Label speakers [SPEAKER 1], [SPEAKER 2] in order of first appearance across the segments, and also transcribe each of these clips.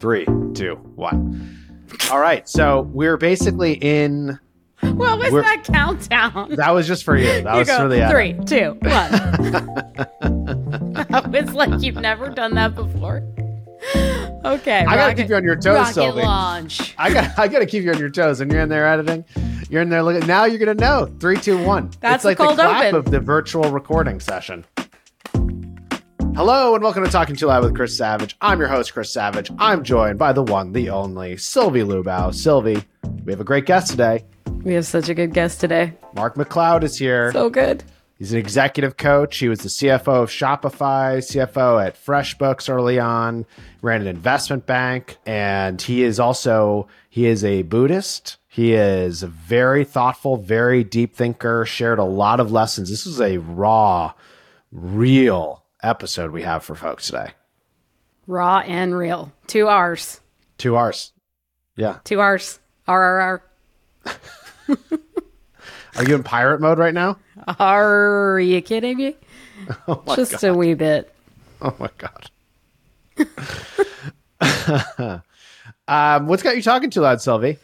[SPEAKER 1] Three, two, one. All right. So we're basically in.
[SPEAKER 2] What was
[SPEAKER 1] We're-
[SPEAKER 2] that countdown?
[SPEAKER 1] That was just for you. That
[SPEAKER 2] You
[SPEAKER 1] was
[SPEAKER 2] go,
[SPEAKER 1] for the
[SPEAKER 2] three, two, one. that was like you've never done that before. Okay,
[SPEAKER 1] I gotta keep you on your toes,
[SPEAKER 2] rocket
[SPEAKER 1] Sylvie.
[SPEAKER 2] launch.
[SPEAKER 1] I got I gotta keep you on your toes, and you're in there editing. You're in there looking. Now you're gonna know. Three, two, one.
[SPEAKER 2] That's
[SPEAKER 1] it's like
[SPEAKER 2] the
[SPEAKER 1] clap
[SPEAKER 2] open.
[SPEAKER 1] of the virtual recording session. Hello and welcome to Talking Too Loud with Chris Savage. I'm your host, Chris Savage. I'm joined by the one, the only, Sylvie Lubau. Sylvie, we have a great guest today.
[SPEAKER 2] We have such a good guest today.
[SPEAKER 1] Mark MacLeod is here.
[SPEAKER 2] So good.
[SPEAKER 1] He's an executive coach. He was the CFO of Shopify, CFO at FreshBooks early on, ran an investment bank, and he is also he is a Buddhist. He is a very thoughtful, very deep thinker, shared a lot of lessons. This is a raw, real episode we have for folks today.
[SPEAKER 2] Raw and real. Two R's.
[SPEAKER 1] Two hours. Yeah.
[SPEAKER 2] Two R's. RRR.
[SPEAKER 1] Are you in pirate mode right now?
[SPEAKER 2] Are you kidding me?
[SPEAKER 1] Oh
[SPEAKER 2] Just
[SPEAKER 1] god.
[SPEAKER 2] a wee bit.
[SPEAKER 1] Oh my god. um, what's got you talking too loud, Sylvie?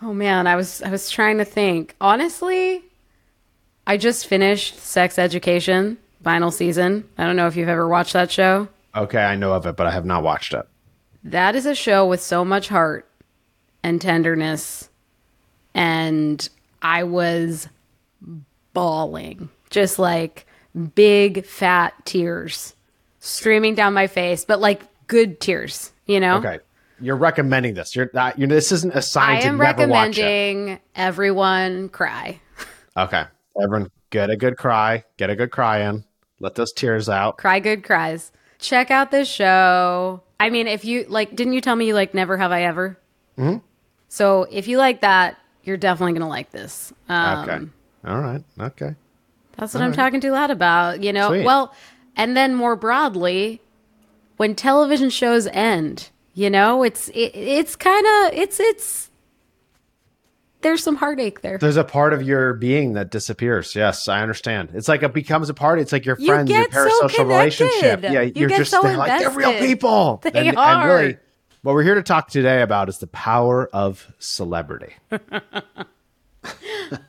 [SPEAKER 2] Oh man, I was I was trying to think. Honestly, I just finished Sex Education final season. I don't know if you've ever watched that show.
[SPEAKER 1] Okay, I know of it, but I have not watched it.
[SPEAKER 2] That is a show with so much heart and tenderness and I was bawling. Just like big fat tears streaming down my face, but like good tears, you know?
[SPEAKER 1] Okay, you're recommending this. You're not. You're, this isn't a sign
[SPEAKER 2] I
[SPEAKER 1] to
[SPEAKER 2] am
[SPEAKER 1] never watch it.
[SPEAKER 2] recommending everyone cry.
[SPEAKER 1] Okay, everyone, get a good cry. Get a good cry in. Let those tears out.
[SPEAKER 2] Cry good cries. Check out this show. I mean, if you like, didn't you tell me you like Never Have I Ever? Mm-hmm. So if you like that, you're definitely gonna like this. Um,
[SPEAKER 1] Okay. All right. Okay.
[SPEAKER 2] That's what I'm talking too loud about. You know,
[SPEAKER 1] Sweet.
[SPEAKER 2] well, and then more broadly, when television shows end, you know, it's it, it's kind of it's it's there's some heartache there.
[SPEAKER 1] There's a part of your being that disappears. Yes, I understand. It's like it becomes a part. It's like your
[SPEAKER 2] You
[SPEAKER 1] friends, your
[SPEAKER 2] get so
[SPEAKER 1] parasocial relationship. Yeah,
[SPEAKER 2] You
[SPEAKER 1] you're
[SPEAKER 2] get
[SPEAKER 1] just
[SPEAKER 2] so
[SPEAKER 1] they're like they're real people.
[SPEAKER 2] They
[SPEAKER 1] and,
[SPEAKER 2] are.
[SPEAKER 1] And really, what we're here to talk today about is the power of celebrity.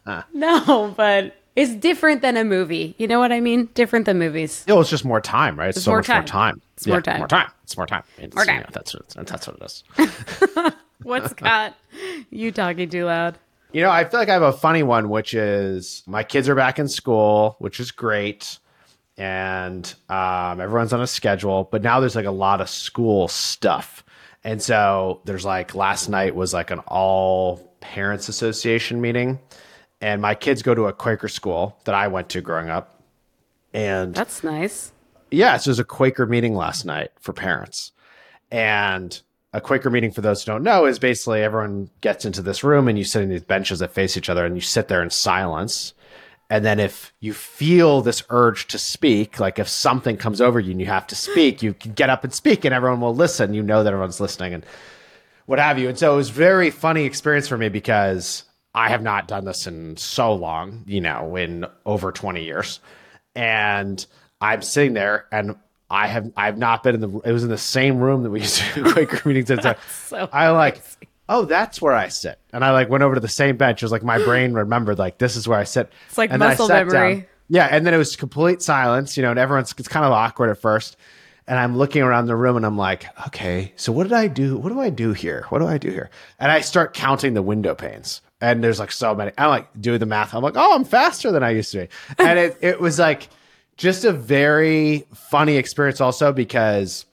[SPEAKER 2] No, but it's different than a movie. You know what I mean? Different than movies.
[SPEAKER 1] No, it's just more time, right? It's, so
[SPEAKER 2] more
[SPEAKER 1] much more
[SPEAKER 2] time.
[SPEAKER 1] time.
[SPEAKER 2] It's more time.
[SPEAKER 1] More time. It's more time. It's,
[SPEAKER 2] More
[SPEAKER 1] you
[SPEAKER 2] time.
[SPEAKER 1] know, that's what that's what it is.
[SPEAKER 2] What's got you talking too loud?
[SPEAKER 1] You know, I feel like I have a funny one, which is my kids are back in school, which is great. And um, everyone's on a schedule, but now there's like a lot of school stuff. And so there's like last night was like an all parents association meeting. And my kids go to a Quaker school that I went to growing up. And
[SPEAKER 2] That's nice.
[SPEAKER 1] yeah, so there's a Quaker meeting last night for parents. And a Quaker meeting, for those who don't know, is basically everyone gets into this room and you sit in these benches that face each other and you sit there in silence. And then if you feel this urge to speak, like if something comes over you and you have to speak, you can get up and speak and everyone will listen. You know that everyone's listening and what have you. And so it was a very funny experience for me because I have not done this in so long, you know, in over 20 years. And I'm sitting there and I have I've not been in the it was in the same room that we used to do Quaker meetings in. So I like oh that's where I sit. And I like went over to the same bench. It was like my brain remembered like this is where I sit.
[SPEAKER 2] It's like
[SPEAKER 1] and I
[SPEAKER 2] muscle memory.
[SPEAKER 1] down. Yeah, and then it was complete silence, you know, and everyone's it's kind of awkward at first. And I'm looking around the room and I'm like, okay, so what did I do? What do I do here? What do I do here? And I start counting the window panes. And there's like so many. I'm like doing the math. I'm like, oh, I'm faster than I used to be. And it, it was like just a very funny experience also because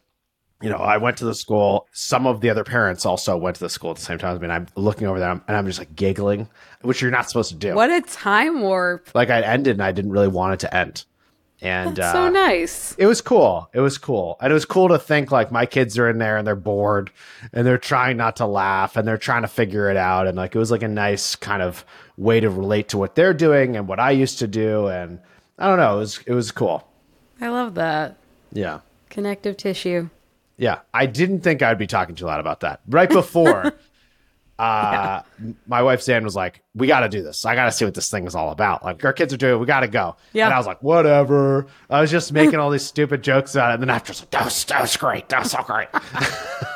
[SPEAKER 1] you know, I went to the school. Some of the other parents also went to the school at the same time. I mean, I'm looking over them and I'm just like giggling, which you're not supposed to do.
[SPEAKER 2] What a time warp.
[SPEAKER 1] Like I ended and I didn't really want it to end. And
[SPEAKER 2] That's
[SPEAKER 1] uh,
[SPEAKER 2] so nice.
[SPEAKER 1] it was cool. It was cool. And it was cool to think like my kids are in there and they're bored and they're trying not to laugh and they're trying to figure it out. And like it was like a nice kind of way to relate to what they're doing and what I used to do. And I don't know, it was it was cool.
[SPEAKER 2] I love that.
[SPEAKER 1] Yeah.
[SPEAKER 2] Connective tissue.
[SPEAKER 1] Yeah. I didn't think I'd be talking too loud about that. Right before uh, my wife Zan was like, "We got to do this. I got to see what this thing is all about. Like our kids are doing, it. we got to go."
[SPEAKER 2] Yeah.
[SPEAKER 1] And I was like, "Whatever." I was just making all these stupid jokes about it, and then after, I was like, "That was that was great. That was so great."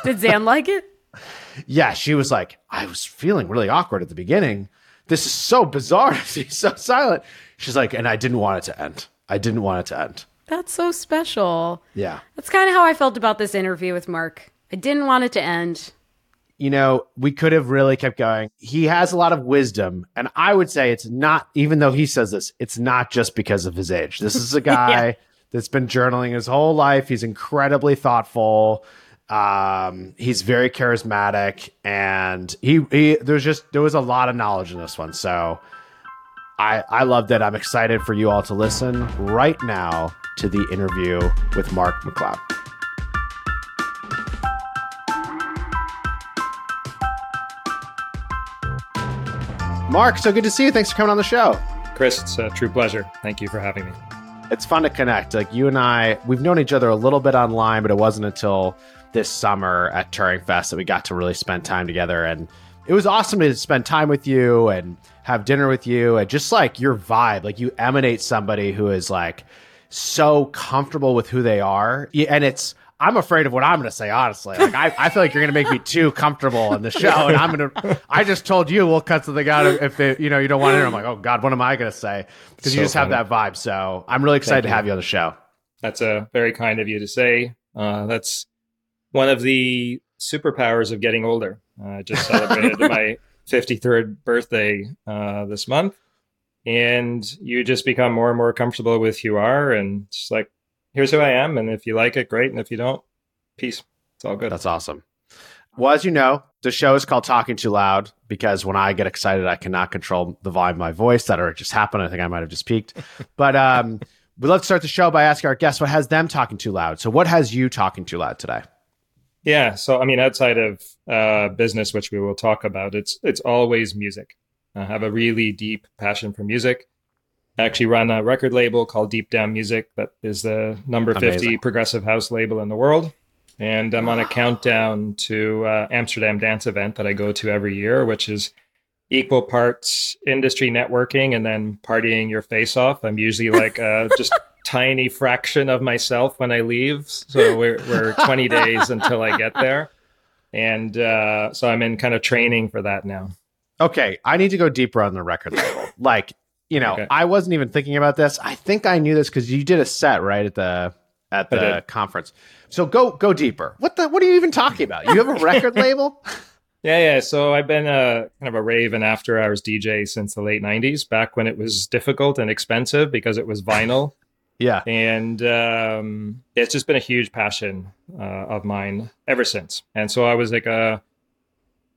[SPEAKER 2] Did Zan like it?
[SPEAKER 1] yeah, she was like, "I was feeling really awkward at the beginning. This is so bizarre. She's so silent." She's like, "And I didn't want it to end. I didn't want it to end."
[SPEAKER 2] That's so special.
[SPEAKER 1] Yeah.
[SPEAKER 2] That's kind of how I felt about this interview with Mark. I didn't want it to end.
[SPEAKER 1] you know, we could have really kept going. He has a lot of wisdom. And I would say it's not, even though he says this, it's not just because of his age. This is a guy that's been journaling his whole life. He's incredibly thoughtful. Um, he's very charismatic and he, he, there's just, there was a lot of knowledge in this one. So I, I loved it. I'm excited for you all to listen right now to the interview with Mark MacLeod. Mark, so good to see you. Thanks for coming on the show.
[SPEAKER 3] Chris, it's a true pleasure. Thank you for having me.
[SPEAKER 1] It's fun to connect. Like you and I, we've known each other a little bit online, but it wasn't until this summer at Turing Fest that we got to really spend time together. And it was awesome to spend time with you and have dinner with you and just like your vibe. Like you emanate somebody who is like so comfortable with who they are. And it's, I'm afraid of what I'm going to say, honestly. Like, I, I feel like you're going to make me too comfortable in the show. And I'm going to, I just told you we'll cut something out if, it, you know, you don't want it. I'm like, oh God, what am I going to say? Because you
[SPEAKER 3] So
[SPEAKER 1] just have that vibe. So I'm really excited
[SPEAKER 3] Thank
[SPEAKER 1] to
[SPEAKER 3] you.
[SPEAKER 1] have you on the show.
[SPEAKER 3] That's a very kind of you to say. Uh, that's one of the superpowers of getting older. Uh, I just celebrated my 53rd birthday uh, this month, and you just become more and more comfortable with who you are, and it's like, here's who I am, and if you like it, great, and if you don't, peace. It's all good.
[SPEAKER 1] That's awesome. Well, as you know, the show is called Talking Too Loud because when I get excited, I cannot control the volume of my voice. That or it just happened. I think I might have just peaked. But um, we love to start the show by asking our guests what has them talking too loud. So, what has you talking too loud today?
[SPEAKER 3] Yeah. So, I mean, outside of uh, business, which we will talk about, it's it's always music. I have a really deep passion for music. I actually run a record label called Deep Down Music that is the number 50 progressive house label in the world. And I'm on a countdown to uh, Amsterdam Dance event that I go to every year, which is equal parts industry networking and then partying your face off. I'm usually like uh, just tiny fraction of myself when I leave. So we're, we're 20 days until I get there. And uh, so I'm in kind of training for that now.
[SPEAKER 1] Okay, I need to go deeper on the record label. like, you know,
[SPEAKER 3] Okay.
[SPEAKER 1] I wasn't even thinking about this. I think I knew this because you did a set right at the at the conference. So go go deeper. What the? What are you even talking about? You have a record label?
[SPEAKER 3] Yeah, yeah. So I've been a kind of a rave and after hours DJ since the late 90s, back when it was difficult and expensive because it was vinyl.
[SPEAKER 1] Yeah.
[SPEAKER 3] and um, it's just been a huge passion uh, of mine ever since. And so I was like a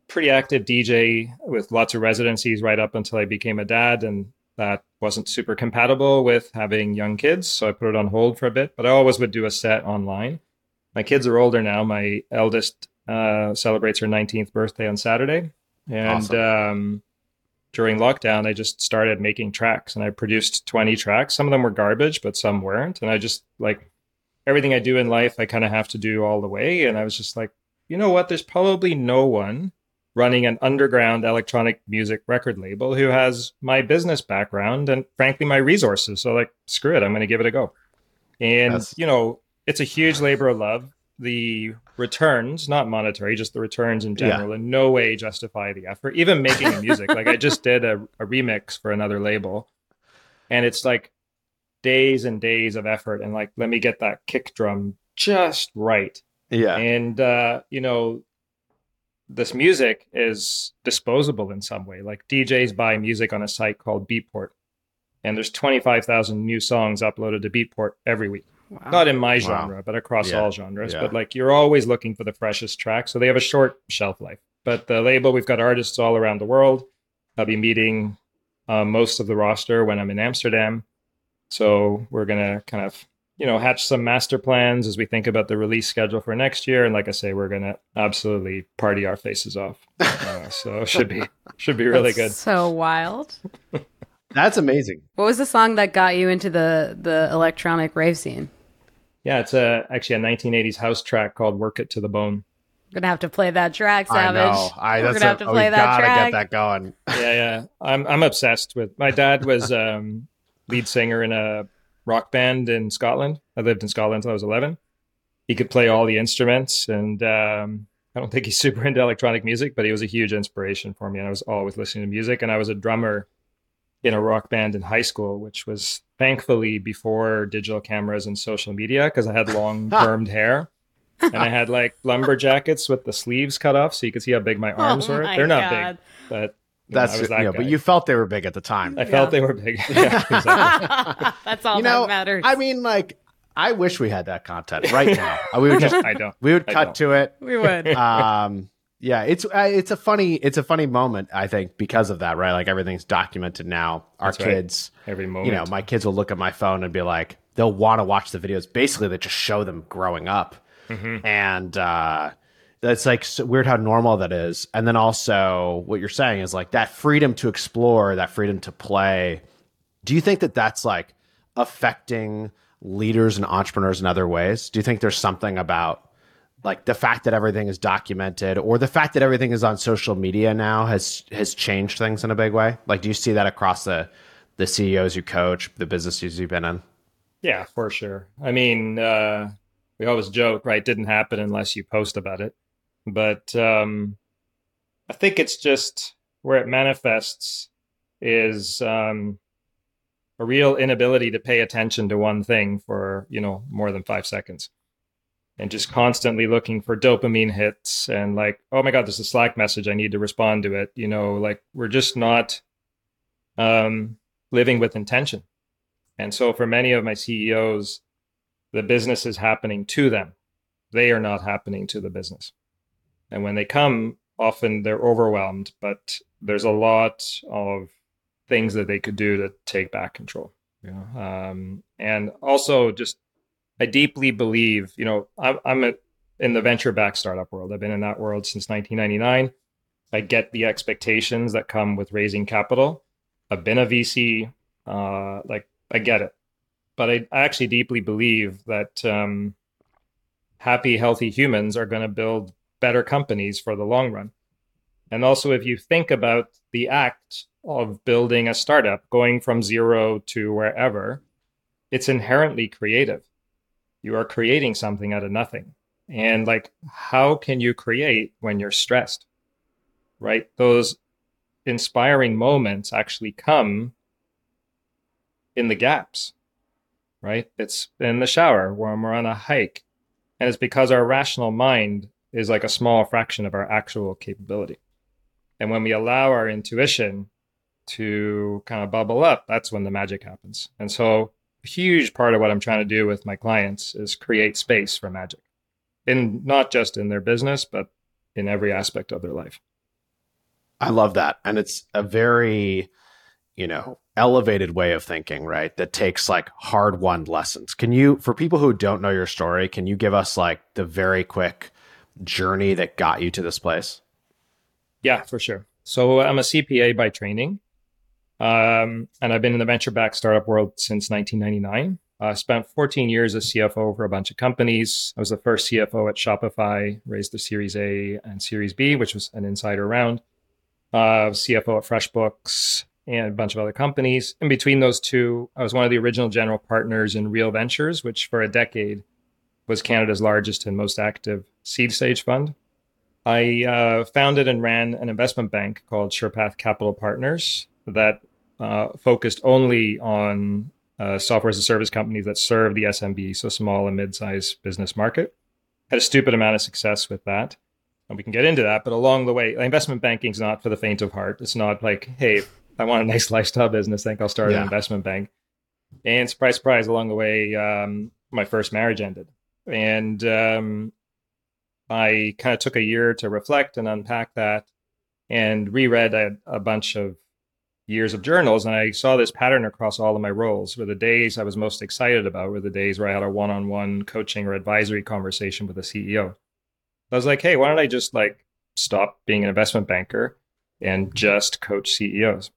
[SPEAKER 3] pretty active DJ with lots of residencies right up until I became a dad, and that wasn't super compatible with having young kids, so I put it on hold for a bit. But I always would do a set online. My kids are older now. My eldest uh, celebrates her 19th birthday on Saturday, and
[SPEAKER 1] Awesome.
[SPEAKER 3] um, during lockdown, I just started making tracks and I produced 20 tracks. Some of them were garbage, but some weren't. And I just like everything I do in life, I kind of have to do all the way. And I was just like, you know what? There's probably no one running an underground electronic music record label who has my business background and frankly my resources. So like, screw it, I'm going to give it a go. And
[SPEAKER 1] That's-
[SPEAKER 3] you know, it's a huge labor of love. The returns, not monetary, just the returns in
[SPEAKER 1] Yeah.
[SPEAKER 3] general, in no way justify the effort. Even making the music, like I just did a, a remix for another label, and it's like days and days of effort. And like, let me get that kick drum just right.
[SPEAKER 1] Yeah.
[SPEAKER 3] And uh, you know, this music is disposable in some way. Like DJs buy music on a site called Beatport, and there's 25,000 new songs uploaded to Beatport every week
[SPEAKER 2] Wow.
[SPEAKER 3] not in my
[SPEAKER 1] Wow.
[SPEAKER 3] genre, but across
[SPEAKER 1] Yeah.
[SPEAKER 3] all genres.
[SPEAKER 1] Yeah.
[SPEAKER 3] But like you're always looking for the freshest track. So they have a short shelf life. But the label, we've got artists all around the world. I'll be meeting uh, most of the roster when I'm in Amsterdam. So we're gonna kind of you know hatch some master plans as we think about the release schedule for next year. And like I say, we're gonna absolutely party our faces off. Uh, so should be should be really good.
[SPEAKER 2] So wild.
[SPEAKER 1] That's amazing.
[SPEAKER 2] What was the song that got you into the the electronic rave scene?
[SPEAKER 3] Yeah, it's a actually a 1980s house track called "Work It to the Bone."
[SPEAKER 2] We're gonna have to play that track, Savage.
[SPEAKER 1] I know. I,
[SPEAKER 2] We're
[SPEAKER 1] that's
[SPEAKER 2] gonna have
[SPEAKER 1] a-
[SPEAKER 2] to
[SPEAKER 1] oh,
[SPEAKER 2] play
[SPEAKER 1] we
[SPEAKER 2] that
[SPEAKER 1] gotta
[SPEAKER 2] track.
[SPEAKER 1] get that going.
[SPEAKER 3] yeah, yeah. I'm I'm obsessed with. My dad was um, lead singer in a rock band in Scotland. I lived in Scotland until I was 11. He could play all the instruments, and um, I don't think he's super into electronic music, but he was a huge inspiration for me. And I was always listening to music. And I was a drummer in a rock band in high school, which was thankfully before digital cameras and social media because I had long permed hair. and I had like lumber jackets with the sleeves cut off so you could see how big my arms
[SPEAKER 2] Oh
[SPEAKER 3] were.
[SPEAKER 2] my
[SPEAKER 3] They're not
[SPEAKER 2] God.
[SPEAKER 3] big, but you know,
[SPEAKER 1] That's
[SPEAKER 3] I that
[SPEAKER 1] know,
[SPEAKER 3] guy.
[SPEAKER 1] but you felt they were big at the time.
[SPEAKER 3] I felt they were big. yeah, exactly.
[SPEAKER 2] That's all
[SPEAKER 1] you know,
[SPEAKER 2] that matters.
[SPEAKER 1] I mean, like, I wish we had that content right now. We would just
[SPEAKER 3] I don't.
[SPEAKER 1] we would cut
[SPEAKER 3] don't.
[SPEAKER 1] to it.
[SPEAKER 2] we would.
[SPEAKER 1] um yeah it's uh, it's a funny it's a funny moment i think because of that right? Like everything's documented now. Our
[SPEAKER 3] That's right.
[SPEAKER 1] kids
[SPEAKER 3] Every moment.
[SPEAKER 1] you know my kids will look at my phone and be like they'll want to watch the videos. Basically that just show them growing up.
[SPEAKER 3] Mm-hmm.
[SPEAKER 1] and uh that's like so weird how normal that is. And then also what you're saying is like that freedom to explore that freedom to play. Do you think that that's like affecting leaders and entrepreneurs in other ways? Do you think there's something about like the fact that everything is documented or the fact that everything is on social media now has has changed things in a big way like do you see that across the the ceos you coach the businesses you've been in
[SPEAKER 3] Yeah, for sure. I mean, uh, we always joke, right? Didn't happen unless you post about it. But um, I think it's just where it manifests is um, a real inability to pay attention to one thing for, you know, more than five seconds. And just constantly looking for dopamine hits and like, oh my God, there's a Slack message. I need to respond to it. You know, like we're just not um, living with intention. And so for many of my CEOs, the business is happening to them. They are not happening to the business. And when they come, often they're overwhelmed, but there's a lot of things that they could do to take back control. Know? um, and also just, I deeply believe, you know, I'm, I'm a, in the venture back startup world. I've been in that world since 1999. I get the expectations that come with raising capital. I've been a VC. Uh, like I get it, but I, actually deeply believe that um, happy, healthy humans are going to build better companies for the long run. And also, if you think about the act of building a startup, going from zero to wherever, it's inherently creative. You are creating something out of nothing. Mm-hmm. And like, how can you create when you're stressed? Right? Those inspiring moments actually come in the gaps, right? It's in the shower when we're on a hike. And it's because our rational mind is like a small fraction of our actual capability. And when we allow our intuition to kind of bubble up, that's when the magic happens. And so, huge part of what I'm trying to do with my clients is create space for magic, in not just in their business, but in every aspect of their life.
[SPEAKER 1] I love that. And it's a very, you know, elevated way of thinking, right? That takes like hard won lessons. Can you, for people who don't know your story, can you give us like the very quick journey that got you to this place?
[SPEAKER 3] Yeah, for sure. So I'm a CPA by training. Um, and I've been in the venture backed startup world since 1999. I spent 14 years as CFO for a bunch of companies. I was the first CFO at Shopify, raised the Series A and Series B, which was an insider round. Uh, CFO at FreshBooks and a bunch of other companies. In between those two, I was one of the original general partners in Real Ventures, which for a decade was Canada's largest and most active seed stage fund. I uh, founded and ran an investment bank called SurePath Capital Partners that uh, focused only on uh, software as a service companies that serve the SMB, so small and mid-sized business market. Had a stupid amount of success with that, and we can get into that. But along the way, investment banking is not for the faint of heart. It's not like, hey, I want a nice lifestyle business, I think I'll start
[SPEAKER 1] Yeah.
[SPEAKER 3] an investment bank. And surprise, surprise, along the way, um, my first marriage ended, and um, I kind of took a year to reflect and unpack that and reread a, a bunch of years of journals. And I saw this pattern across all of my roles where the days I was most excited about were the days where I had a one on one coaching or advisory conversation with a CEO. I was like, hey, why don't I just like stop being an investment banker and mm-hmm. just coach CEOs?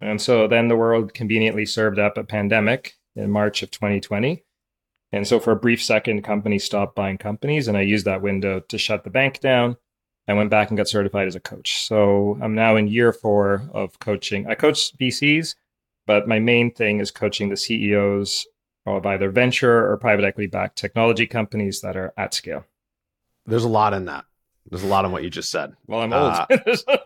[SPEAKER 3] And so then the world conveniently served up a pandemic in March of 2020 And so for a brief second, companies stopped buying companies, and I used that window to shut the bank down. I went back and got certified as a coach. So I'm now in year four of coaching. I coach VCs, but my main thing is coaching the CEOs of either venture or private equity backed technology companies that are at scale.
[SPEAKER 1] There's a lot in that. There's a lot in what you just said.
[SPEAKER 3] Well, I'm old.
[SPEAKER 1] Uh,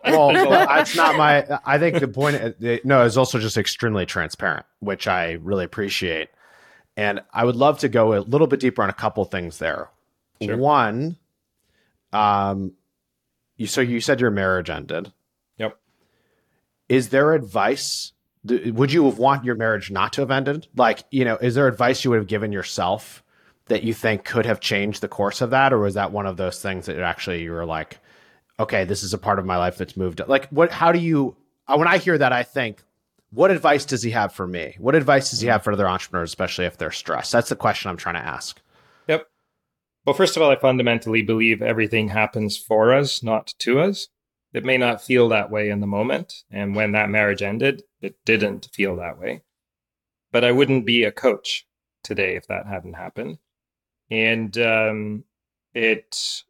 [SPEAKER 1] well, that's not my. I think the point. uh, No, it's also just extremely transparent, which I really appreciate. And I would love to go a little bit deeper on a couple things there.
[SPEAKER 3] Sure.
[SPEAKER 1] One, um, you so you said your marriage ended.
[SPEAKER 3] Yep.
[SPEAKER 1] Is there advice? Would you have want your marriage not to have ended? Like, you know, is there advice you would have given yourself that you think could have changed the course of that, or was that one of those things that actually you were like, okay, this is a part of my life that's moved? Like, what? How do you? uh, When I hear that, I think, what advice does he have for me? What advice does he have for other entrepreneurs, especially if they're stressed? That's the question I'm trying to ask.
[SPEAKER 3] Well, first of all, I fundamentally believe everything happens for us, not to us. It may not feel that way in the moment. And when that marriage ended, it didn't feel that way. But I wouldn't be a coach today if that hadn't happened. And um, it,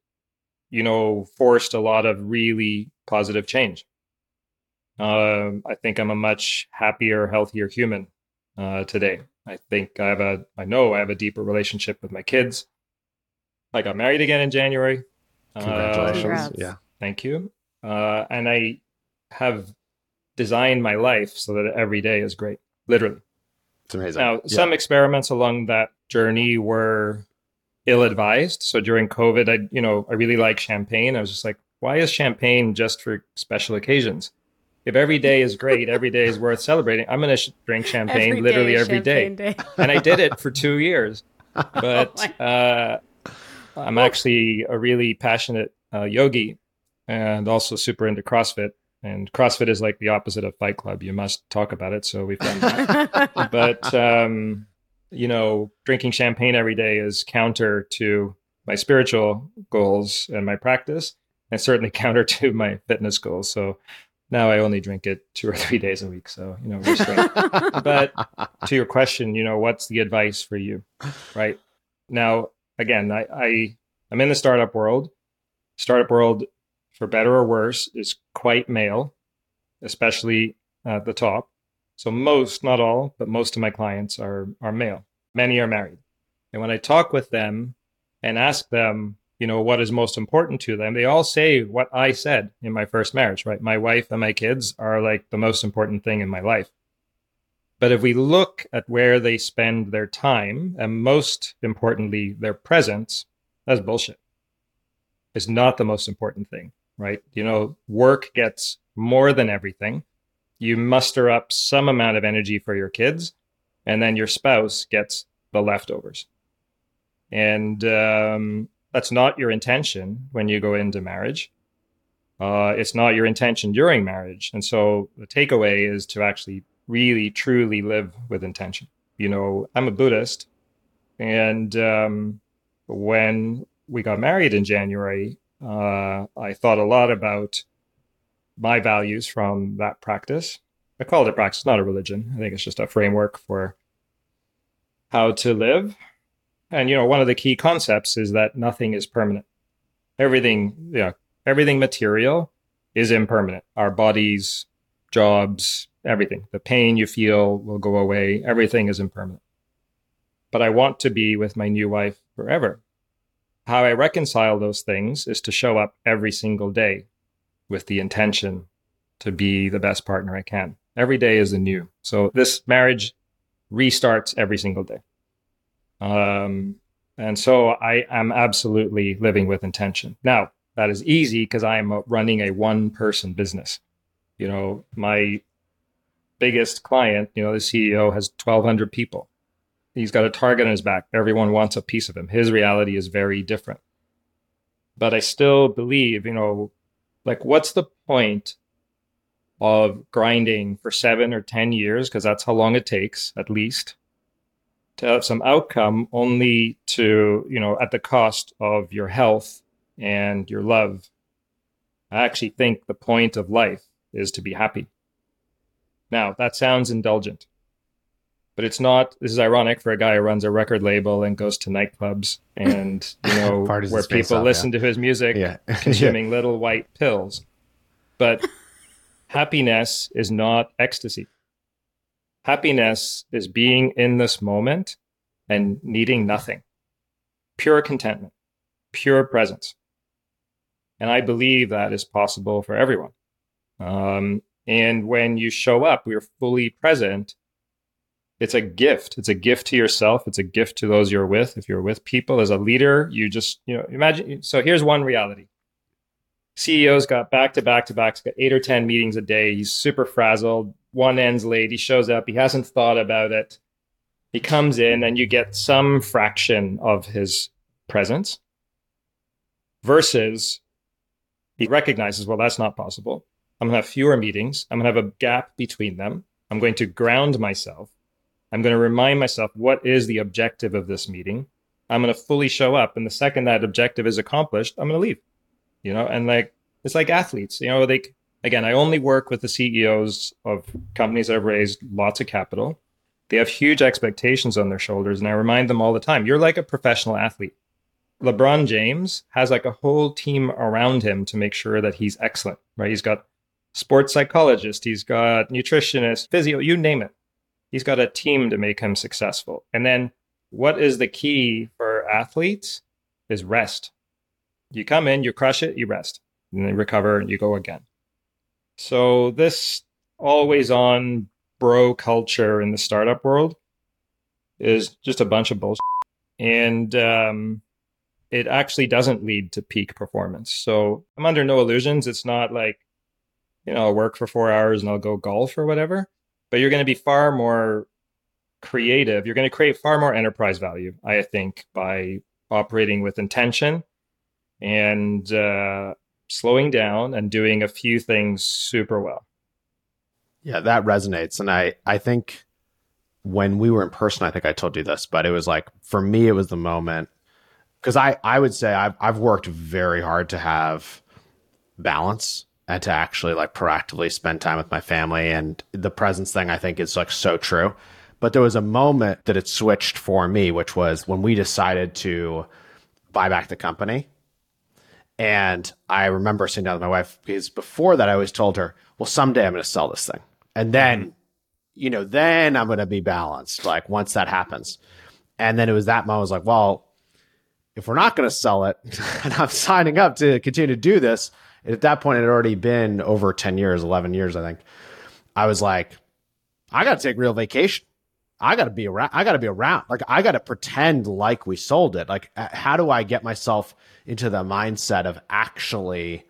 [SPEAKER 3] you know, forced a lot of really positive change. Um, I think I'm a much happier, healthier human uh, today. I think I have a, I know I have a deeper relationship with my kids. I got married again in January.
[SPEAKER 1] Congratulations.
[SPEAKER 2] Congrats.
[SPEAKER 1] yeah.
[SPEAKER 3] Thank you. Uh, and I have designed my life so that every day is great, literally.
[SPEAKER 1] It's amazing.
[SPEAKER 3] Now,
[SPEAKER 1] Yeah.
[SPEAKER 3] some experiments along that journey were ill-advised. So during COVID, I, you know, I really like champagne. I was just like, why is champagne just for special occasions? If every day is great, every day is worth celebrating. I'm going to sh- drink champagne
[SPEAKER 2] Every
[SPEAKER 3] literally
[SPEAKER 2] day is
[SPEAKER 3] every day
[SPEAKER 2] champagne day.
[SPEAKER 3] and I did it for two years. But
[SPEAKER 2] Oh
[SPEAKER 3] uh, I'm actually a really passionate uh, yogi and also super into CrossFit. And CrossFit is like the opposite of Fight Club. You must talk about it. So we've done that. but um, you know, drinking champagne every day is counter to my spiritual goals and my practice, and certainly counter to my fitness goals. So now I only drink it two or three days a week. So you know, but to your question, you know, what's the advice for you? Right now, again, I, I I'm in the startup world. Startup world, for better or worse, is quite male, especially at the top. So most, not all, but most of my clients are are male. Many are married, and when I talk with them and ask them, you know, what is most important to them, they all say what I said in my first marriage. Right, my wife and my kids are like the most important thing in my life. But if we look at where they spend their time, and most importantly, their presence, that's bullshit. It's not the most important thing, right? You know, work gets more than everything. You muster up some amount of energy for your kids, and then your spouse gets the leftovers. And um, that's not your intention when you go into marriage. Uh, it's not your intention during marriage. And so the takeaway is to actually really truly live with intention. You know, I'm a Buddhist, and um, when we got married in January, uh, I thought a lot about my values from that practice. I call it practice, not a religion. I think it's just a framework for how to live. And you know, one of the key concepts is that nothing is permanent. Everything, yeah, everything material is impermanent. Our bodies, jobs, everything. The pain you feel will go away. Everything is impermanent. But I want to be with my new wife forever. How I reconcile those things is to show up every single day with the intention to be the best partner I can. Every day is a new. So this marriage restarts every single day. Um, and so I am absolutely living with intention. Now, that is easy because I am running a one person business. You know, my biggest client, you know, the CEO has 1,200 people. He's got a target on his back. Everyone wants a piece of him. His reality is very different. But I still believe, you know, like, what's the point of grinding for seven or 10 years? Because that's how long it takes, at least, to have some outcome, only to, you know, at the cost of your health and your love. I actually think the point of life is to be happy. Now, that sounds indulgent. but it's not. This is ironic for a guy who runs a record label and goes to nightclubs and you know where people
[SPEAKER 1] off,
[SPEAKER 3] listen to his music,
[SPEAKER 1] Yeah.
[SPEAKER 3] consuming little white pills. But happiness is not ecstasy. Happiness is being in this moment and needing nothing. Pure contentment, pure presence. And I believe that is possible for everyone. Um, and when you show up, we're fully present. It's a gift. It's a gift to yourself. It's a gift to those you're with. If you're with people as a leader, you just, you know, imagine. So here's one reality CEO's got back to back to back, got eight or 10 meetings a day. He's super frazzled. One ends late. He shows up. He hasn't thought about it. He comes in and you get some fraction of his presence versus he recognizes, well, that's not possible. I'm going to have fewer meetings. I'm going to have a gap between them. I'm going to ground myself. I'm going to remind myself what is the objective of this meeting. I'm going to fully show up. And the second that objective is accomplished, I'm going to leave. You know, and like it's like athletes, you know, they again, I only work with the CEOs of companies that have raised lots of capital. They have huge expectations on their shoulders. And I remind them all the time, you're like a professional athlete. LeBron James has like a whole team around him to make sure that he's excellent, right? He's got sports psychologist, he's got nutritionist, physio, you name it. He's got a team to make him successful. And then what is the key for athletes is rest. You come in, you crush it, you rest, and then recover and you go again. So this always on bro culture in the startup world is just a bunch of bullshit. And um, it actually doesn't lead to peak performance. So I'm under no illusions. It's not like, you know, I'll work for four hours and I'll go golf or whatever, but you're going to be far more creative. You're going to create far more enterprise value, I think, by operating with intention and uh, slowing down and doing a few things super well.
[SPEAKER 1] Yeah, that resonates. And I, I think when we were in person, I think I told you this, but it was like, for me, it was the moment because I, I would say I've, I've worked very hard to have balance and to actually like proactively spend time with my family. And the presence thing, I think, is like so true. But there was a moment that it switched for me, which was when we decided to buy back the company. And I remember sitting down with my wife because before that, I always told her, well, someday I'm going to sell this thing. And then, mm-hmm. you know, then I'm going to be balanced, like once that happens. And then it was that moment, I was like, well, if we're not going to sell it and I'm signing up to continue to do this, at that point, it had already been over 10 years, 11 years, I think. I was like, I got to take real vacation. I got to be around. I got to be around. Like, I got to pretend like we sold it. Like, how do I get myself into the mindset of actually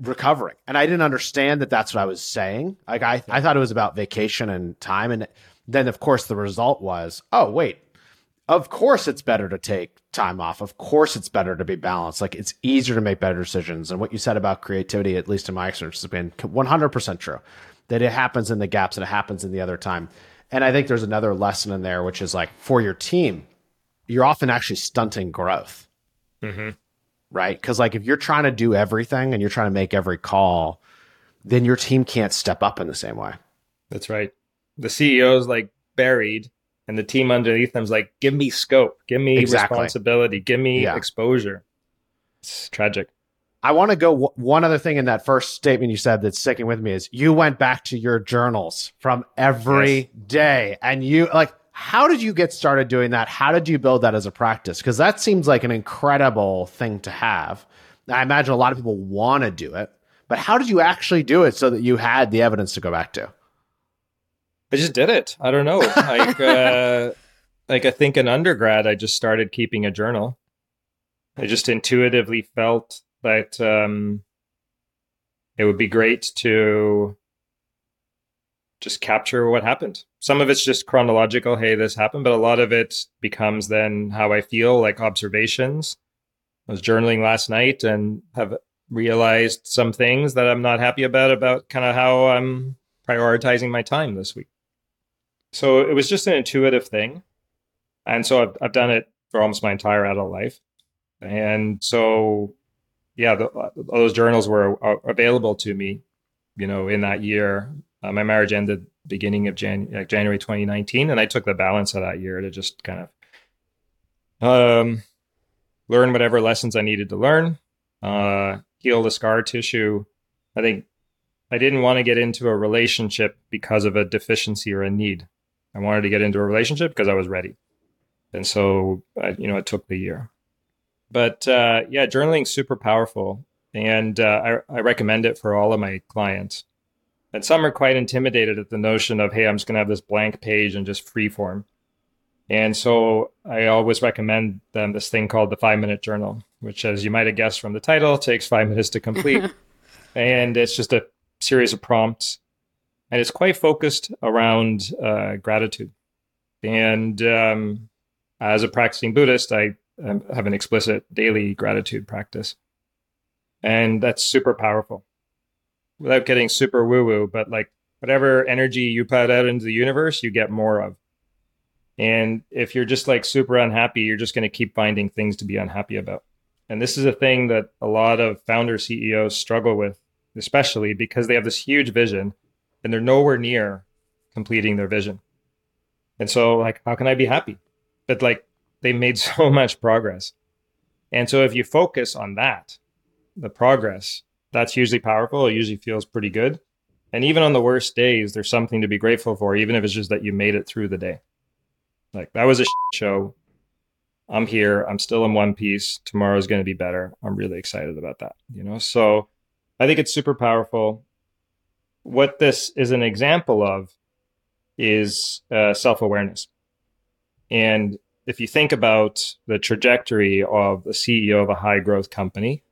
[SPEAKER 1] recovering? And I didn't understand that that's what I was saying. Like, I, I thought it was about vacation and time. And then, of course, the result was, oh, wait, of course it's better to take time off. Of course it's better to be balanced. Like it's easier to make better decisions. And what you said about creativity, at least in my experience, has been 100% true. That it happens in the gaps and it happens in the other time. And I think there's another lesson in there, which is like for your team, you're often actually stunting growth. Mm-hmm. Right. Because like if you're trying to do everything and you're trying to make every call, then your team can't step up in the same way.
[SPEAKER 3] That's right. The CEO's like buried and the team underneath them is like, give me scope, give me exactly. responsibility, give me yeah. exposure. It's tragic.
[SPEAKER 1] I want to go w- one other thing in that first statement you said that's sticking with me is you went back to your journals from every yes. day, and you like how did you get started doing that? How did you build that as a practice? Because that seems like an incredible thing to have. I imagine a lot of people want to do it, but how did you actually do it so that you had the evidence to go back to?
[SPEAKER 3] I just did it. I don't know. Like, uh, like I think in undergrad, I just started keeping a journal. I just intuitively felt that um, it would be great to just capture what happened. Some of it's just chronological, hey, this happened, but a lot of it becomes then how I feel, like observations. I was journaling last night and have realized some things that I'm not happy about, about kind of how I'm prioritizing my time this week. So it was just an intuitive thing. And so I've, I've done it for almost my entire adult life. And so, yeah, the, those journals were available to me, you know, in that year. Uh, my marriage ended beginning of Jan- January 2019, and I took the balance of that year to just kind of um, learn whatever lessons I needed to learn, uh, heal the scar tissue. I think I didn't want to get into a relationship because of a deficiency or a need. I wanted to get into a relationship because I was ready, and so I, you know it took the year. But uh, yeah, journaling super powerful, and uh, I, I recommend it for all of my clients. And some are quite intimidated at the notion of, hey, I'm just going to have this blank page and just free form. And so I always recommend them this thing called the five minute journal, which, as you might have guessed from the title, takes five minutes to complete. and it's just a series of prompts. And it's quite focused around uh, gratitude. And um, as a practicing Buddhist, I have an explicit daily gratitude practice. And that's super powerful without getting super woo woo, but like whatever energy you put out into the universe, you get more of. And if you're just like super unhappy, you're just going to keep finding things to be unhappy about. And this is a thing that a lot of founder CEOs struggle with, especially because they have this huge vision and they're nowhere near completing their vision. And so, like, how can I be happy? But like, they made so much progress. And so, if you focus on that, the progress, that's usually powerful. It usually feels pretty good. And even on the worst days, there's something to be grateful for, even if it's just that you made it through the day. Like that was a show. I'm here. I'm still in one piece. Tomorrow's going to be better. I'm really excited about that. You know, so I think it's super powerful. What this is an example of is uh, self awareness. And if you think about the trajectory of the CEO of a high growth company,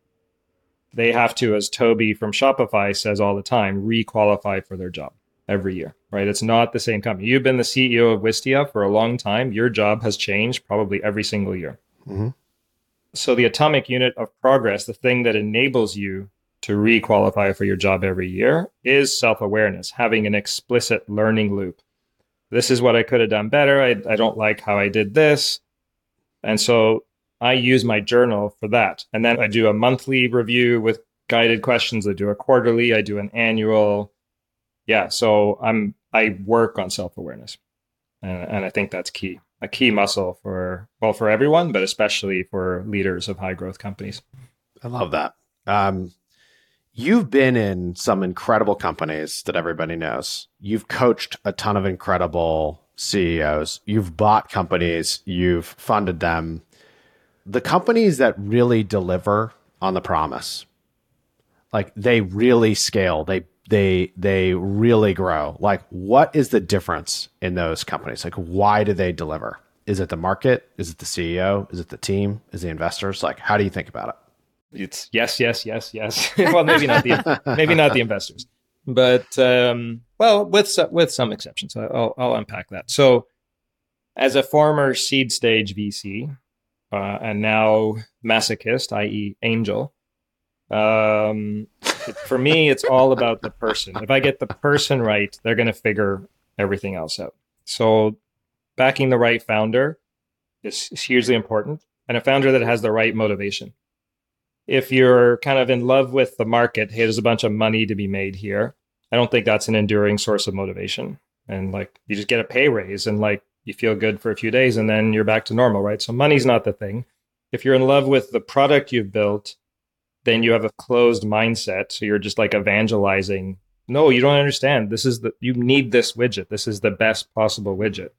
[SPEAKER 3] they have to, as Toby from Shopify says all the time, requalify for their job every year, right? It's not the same company. You've been the CEO of Wistia for a long time. Your job has changed probably every single year. Mm-hmm. So the atomic unit of progress, the thing that enables you to requalify for your job every year is self-awareness, having an explicit learning loop. This is what I could have done better. I, I don't like how I did this. And so I use my journal for that. And then I do a monthly review with guided questions. I do a quarterly, I do an annual. Yeah. So I'm, I work on self awareness. And, and I think that's key, a key muscle for, well, for everyone, but especially for leaders of high growth companies.
[SPEAKER 1] I love that. Um, you've been in some incredible companies that everybody knows. You've coached a ton of incredible CEOs. You've bought companies, you've funded them the companies that really deliver on the promise, like they really scale, they they they really grow. Like, what is the difference in those companies? Like, why do they deliver? Is it the market? Is it the CEO? Is it the team? Is the investors? Like, how do you think about it?
[SPEAKER 3] It's yes, yes, yes, yes. well, maybe not the maybe not the investors, but um, well, with with some exceptions. I'll I'll unpack that. So, as a former seed stage VC, uh, and now masochist, i.e., angel. Um, for me, it's all about the person. If I get the person right, they're going to figure everything else out. So, backing the right founder is, is hugely important, and a founder that has the right motivation. If you're kind of in love with the market, hey, there's a bunch of money to be made here. I don't think that's an enduring source of motivation. And like, you just get a pay raise, and like, you feel good for a few days and then you're back to normal, right? So money's not the thing. If you're in love with the product you've built, then you have a closed mindset. So you're just like evangelizing. No, you don't understand. This is the, you need this widget. This is the best possible widget.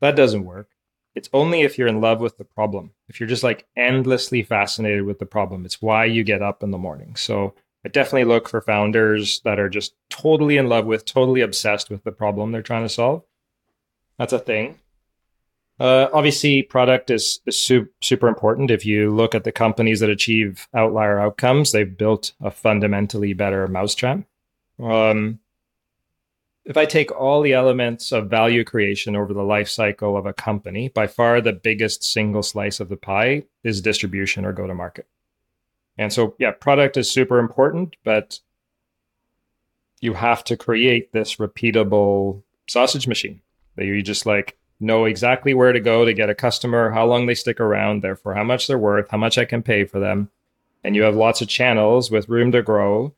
[SPEAKER 3] That doesn't work. It's only if you're in love with the problem. If you're just like endlessly fascinated with the problem, it's why you get up in the morning. So I definitely look for founders that are just totally in love with, totally obsessed with the problem they're trying to solve. That's a thing. Uh, obviously, product is, is su- super important. If you look at the companies that achieve outlier outcomes, they've built a fundamentally better mousetrap. Um, if I take all the elements of value creation over the life cycle of a company, by far the biggest single slice of the pie is distribution or go to market. And so, yeah, product is super important, but you have to create this repeatable sausage machine that you just like know exactly where to go to get a customer, how long they stick around, therefore how much they're worth, how much I can pay for them. And you have lots of channels with room to grow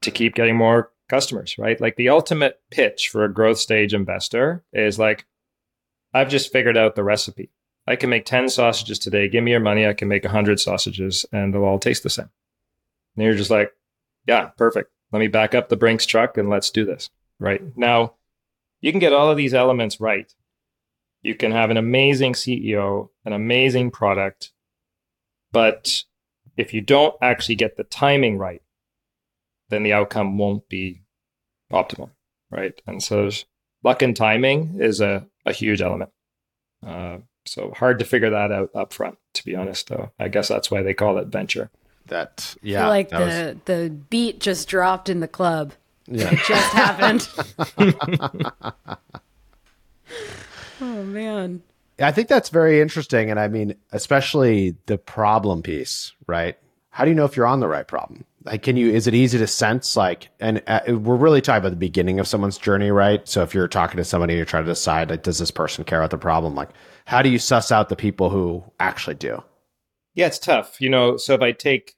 [SPEAKER 3] to keep getting more customers, right? Like the ultimate pitch for a growth stage investor is like, I've just figured out the recipe. I can make 10 sausages today. Give me your money. I can make 100 sausages and they'll all taste the same. And you're just like, yeah, perfect. Let me back up the Brinks truck and let's do this. Right now, you can get all of these elements right. You can have an amazing CEO, an amazing product, but if you don't actually get the timing right, then the outcome won't be optimal, right? And so luck and timing is a, a huge element. Uh, so hard to figure that out up front, to be honest, though. I guess that's why they call it venture.
[SPEAKER 1] That, yeah.
[SPEAKER 2] like
[SPEAKER 1] that
[SPEAKER 2] the,
[SPEAKER 1] was-
[SPEAKER 2] the beat just dropped in the club.
[SPEAKER 1] yeah.
[SPEAKER 2] It just happened. oh, man.
[SPEAKER 1] I think that's very interesting. And I mean, especially the problem piece, right? How do you know if you're on the right problem? Like, can you, is it easy to sense like, and uh, we're really talking about the beginning of someone's journey, right? So if you're talking to somebody, and you're trying to decide, like, does this person care about the problem? Like, how do you suss out the people who actually do?
[SPEAKER 3] Yeah, it's tough. You know, so if I take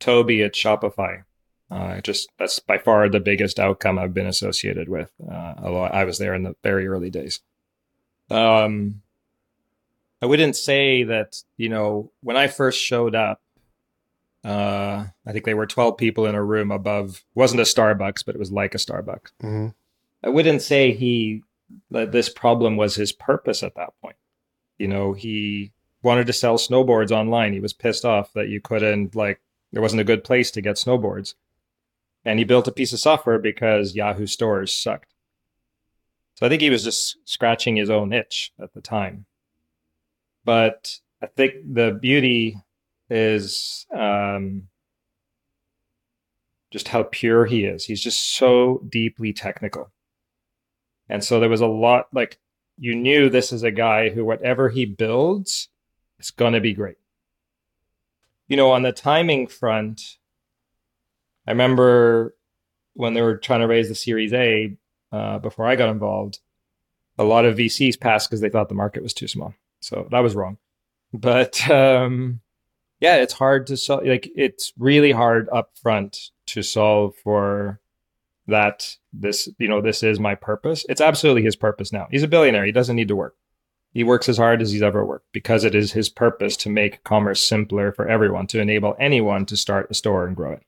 [SPEAKER 3] Tobi at Shopify, uh, just that's by far the biggest outcome I've been associated with. Uh, although I was there in the very early days. Um, I wouldn't say that, you know, when I first showed up, uh, I think there were 12 people in a room above, wasn't a Starbucks, but it was like a Starbucks.
[SPEAKER 1] Mm-hmm.
[SPEAKER 3] I wouldn't say he that this problem was his purpose at that point. You know, he wanted to sell snowboards online. He was pissed off that you couldn't like there wasn't a good place to get snowboards. And he built a piece of software because Yahoo stores sucked. So I think he was just scratching his own itch at the time. But I think the beauty is um, just how pure he is. He's just so deeply technical. And so there was a lot like you knew this is a guy who whatever he builds it's going to be great. You know, on the timing front, I remember when they were trying to raise the Series A uh, before I got involved, a lot of VCs passed because they thought the market was too small. So that was wrong. But um, yeah, it's hard to solve. Like it's really hard up front to solve for that. This, you know, this is my purpose. It's absolutely his purpose now. He's a billionaire. He doesn't need to work. He works as hard as he's ever worked because it is his purpose to make commerce simpler for everyone, to enable anyone to start a store and grow it.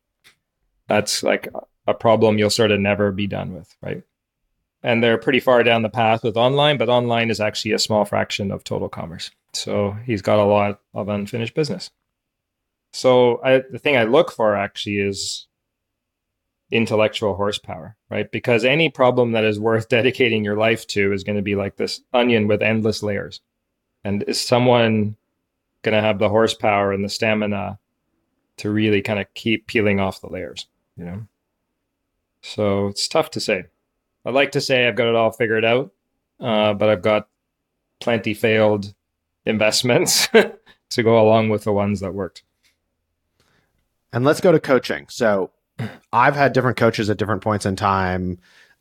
[SPEAKER 3] That's like a problem you'll sort of never be done with, right? And they're pretty far down the path with online, but online is actually a small fraction of total commerce. So he's got a lot of unfinished business. So I, the thing I look for actually is intellectual horsepower, right? Because any problem that is worth dedicating your life to is going to be like this onion with endless layers. And is someone going to have the horsepower and the stamina to really kind of keep peeling off the layers, you know? So it's tough to say. I'd like to say I've got it all figured out, uh, but I've got plenty failed investments to go along with the ones that worked.
[SPEAKER 1] And let's go to coaching. So I've had different coaches at different points in time.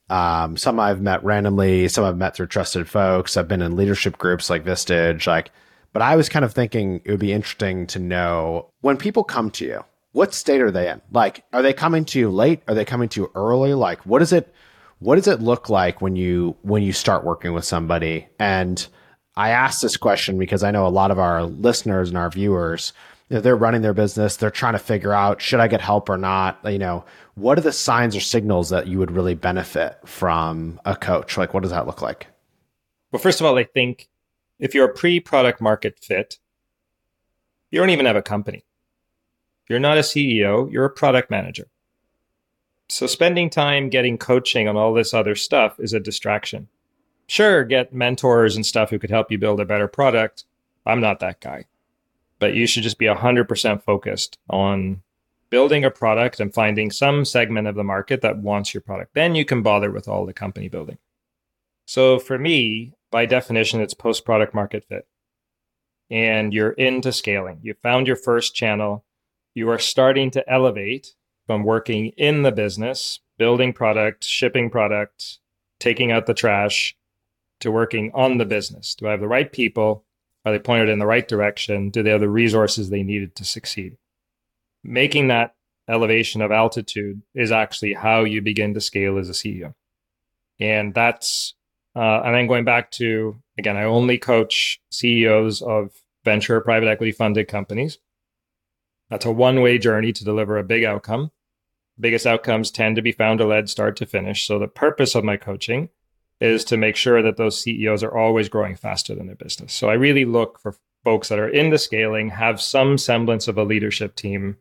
[SPEAKER 1] Um, some I've met randomly, some I've met through trusted folks. I've been in leadership groups like Vistage, like, but I was kind of thinking it would be interesting to know when people come to you, what state are they in? Like, are they coming to you late? Are they coming to you early? Like, what is it? What does it look like when you when you start working with somebody? And I ask this question because I know a lot of our listeners and our viewers, you know, they're running their business, they're trying to figure out should I get help or not? You know, what are the signs or signals that you would really benefit from a coach? Like, what does that look like?
[SPEAKER 3] Well, first of all, I think if you're a pre-product market fit, you don't even have a company. You're not a CEO, you're a product manager. So spending time getting coaching on all this other stuff is a distraction. Sure, get mentors and stuff who could help you build a better product. I'm not that guy. But you should just be 100% focused on building a product and finding some segment of the market that wants your product. Then you can bother with all the company building. So for me, by definition, it's post product market fit. And you're into scaling. You found your first channel. You are starting to elevate from working in the business, building product, shipping product, taking out the trash, to working on the business. Do I have the right people? Are they pointed in the right direction? Do they have the resources they needed to succeed? Making that elevation of altitude is actually how you begin to scale as a CEO. And that's, uh, and then going back to, again, I only coach CEOs of venture private equity funded companies. That's a one way journey to deliver a big outcome. Biggest outcomes tend to be founder led start to finish. So the purpose of my coaching is to make sure that those CEOs are always growing faster than their business. So I really look for folks that are in the scaling, have some semblance of a leadership team.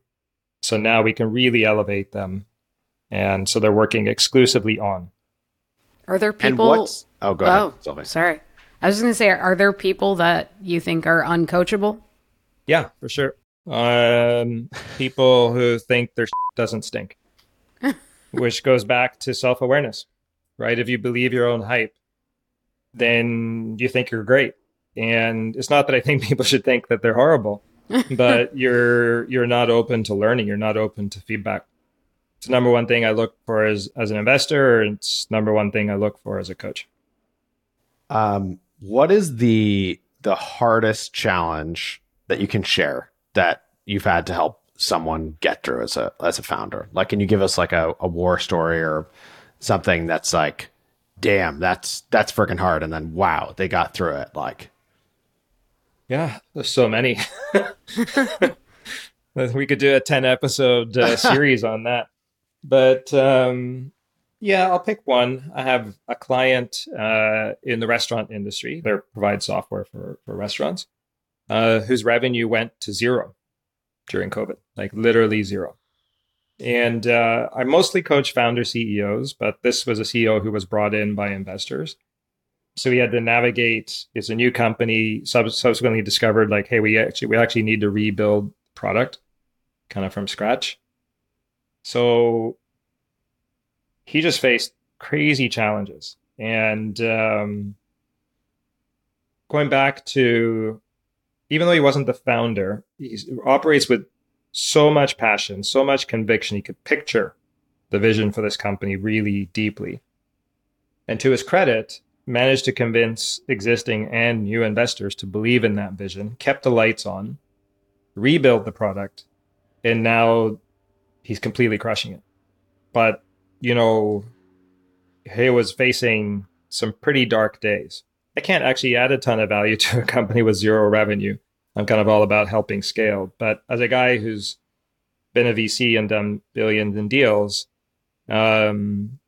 [SPEAKER 3] So now we can really elevate them. And so they're working exclusively on.
[SPEAKER 2] Are there
[SPEAKER 1] And
[SPEAKER 2] people?
[SPEAKER 1] what's oh go ahead,
[SPEAKER 2] oh,
[SPEAKER 1] Sylvie.
[SPEAKER 2] sorry. I was going to say, are there people that you think are uncoachable?
[SPEAKER 3] Yeah, for sure. Um, people who think their doesn't stink, which goes back to self awareness, right? If you believe your own hype, then you think you're great. And it's not that I think people should think that they're horrible, but you're you're not open to learning. You're not open to feedback. It's the number one thing I look for as as an investor. and It's number one thing I look for as a coach.
[SPEAKER 1] Um, what is the the hardest challenge that you can share that you've had to help someone get through as a as a founder? Like, can you give us like a, a war story or something that's like, damn, that's that's freaking hard, and then wow, they got through it. Like,
[SPEAKER 3] Yeah, there's so many. we could do a 10 episode uh, series on that. But um, yeah, I'll pick one. I have a client uh, in the restaurant industry. They provide software for, for restaurants uh, whose revenue went to zero during COVID, like literally zero. And uh, I mostly coach founder CEOs, but this was a CEO who was brought in by investors. So he had to navigate it's a new company sub- subsequently discovered like hey we actually we actually need to rebuild product kind of from scratch. So he just faced crazy challenges. And um, going back to even though he wasn't the founder he operates with so much passion so much conviction he could picture the vision for this company really deeply and to his credit managed to convince existing and new investors to believe in that vision, kept the lights on, rebuilt the product, and now he's completely crushing it. But, you know, he was facing some pretty dark days. I can't actually add a ton of value to a company with zero revenue. I'm kind of all about helping scale. But as a guy who's been a VC and done billions in deals, um,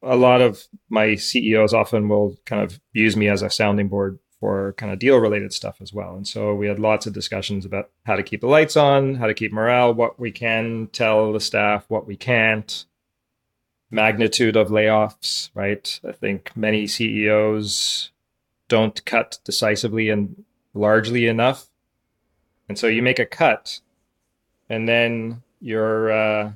[SPEAKER 3] a lot of my CEOs often will kind of use me as a sounding board for kind of deal related stuff as well. And so we had lots of discussions about how to keep the lights on, how to keep morale, what we can tell the staff, what we can't, magnitude of layoffs, right? I think many CEOs don't cut decisively and largely enough. And so you make a cut and then you're, uh,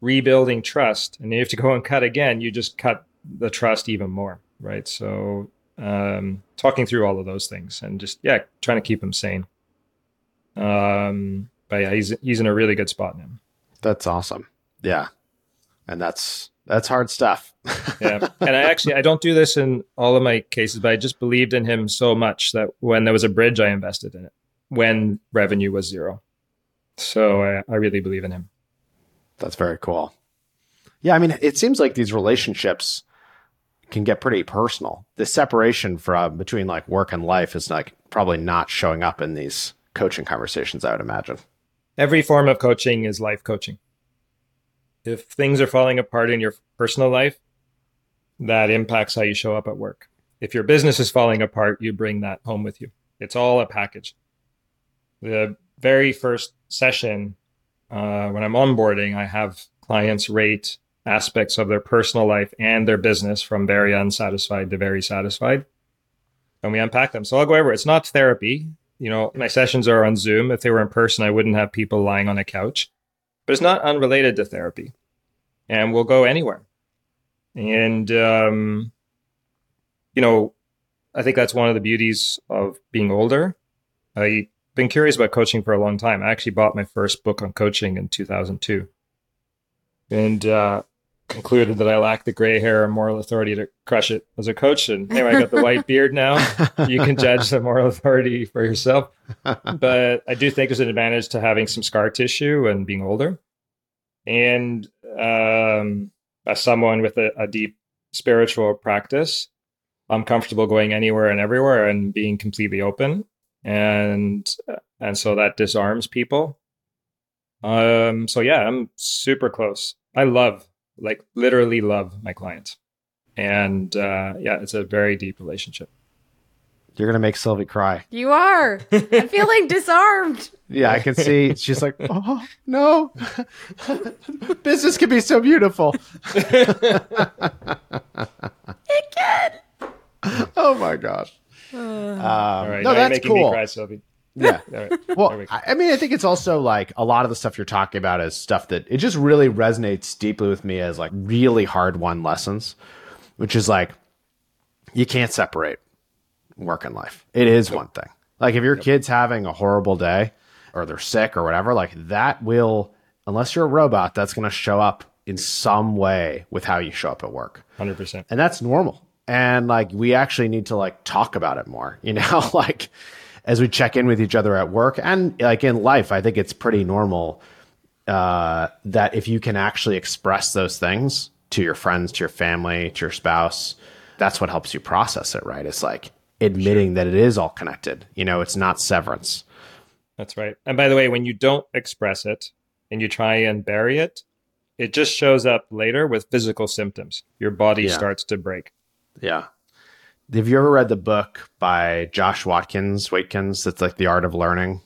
[SPEAKER 3] rebuilding trust and you have to go and cut again. You just cut the trust even more right? So um, talking through all of those things and just yeah trying to keep him sane. Um, but yeah he's he's in a really good spot now.
[SPEAKER 1] That's awesome. Yeah, and that's that's hard stuff.
[SPEAKER 3] yeah and i actually i don't do this in all of my cases but i just believed in him so much that when there was a bridge i invested in it when revenue was zero so i, I really believe in him
[SPEAKER 1] That's very cool. Yeah, I mean, it seems like these relationships can get pretty personal. The separation from between like work and life is like probably not showing up in these coaching conversations, I would imagine.
[SPEAKER 3] every form of coaching is life coaching. If things are falling apart in your personal life, that impacts how you show up at work. If your business is falling apart, you bring that home with you. It's all a package. The very first session, uh, when I'm onboarding, I have clients rate aspects of their personal life and their business from very unsatisfied to very satisfied. And we unpack them. So I'll go over. It's not therapy you know, my sessions are on Zoom. If they were in person, I wouldn't have people lying on a couch. But it's not unrelated to therapy, and we'll go anywhere. And um, you know, I think that's one of the beauties of being older. I've been curious about coaching for a long time. I actually bought my first book on coaching in 2002, and uh, concluded that I lacked the gray hair and moral authority to crush it as a coach. And anyway, I got the white beard now. You can judge the moral authority for yourself. But I do think there's an advantage to having some scar tissue and being older. And um, as someone with a, a deep spiritual practice, I'm comfortable going anywhere and everywhere and being completely open. And and so that disarms people. Um, so yeah, I'm super close. I love, like, literally love my clients, and uh, yeah, it's a very deep relationship.
[SPEAKER 1] You're gonna make Sylvie cry.
[SPEAKER 2] You are. I'm feeling disarmed.
[SPEAKER 1] Yeah, I can see. She's like, oh no, business can be so beautiful.
[SPEAKER 2] It can.
[SPEAKER 1] Oh my gosh. Um,
[SPEAKER 3] All right,
[SPEAKER 1] no,
[SPEAKER 3] now you're
[SPEAKER 1] that's
[SPEAKER 3] making me
[SPEAKER 1] cool.
[SPEAKER 3] cry, Sylvie.
[SPEAKER 1] Yeah.
[SPEAKER 3] All right.
[SPEAKER 1] Well,
[SPEAKER 3] we.
[SPEAKER 1] I mean, I think it's also like a lot of the stuff you're talking about is stuff that it just really resonates deeply with me as like really hard won lessons, which is like you can't separate work and life. It is one thing. Like if your kid's having a horrible day or they're sick or whatever, like that will, unless you're a robot, that's going to show up in some way with how you show up at work
[SPEAKER 3] Hundred percent.
[SPEAKER 1] and that's normal and like we actually need to like talk about it more you know like as we check in with each other at work and like in life i think it's pretty normal uh that if you can actually express those things to your friends to your family to your spouse that's what helps you process it right it's like admitting that it is all connected you know it's not severance
[SPEAKER 3] That's right. And by the way, when you don't express it and you try and bury it, it just shows up later with physical symptoms. Your body
[SPEAKER 1] Yeah.
[SPEAKER 3] starts to break.
[SPEAKER 1] yeah have you ever read the book by josh Waitzkin Waitzkin that's like the art of learning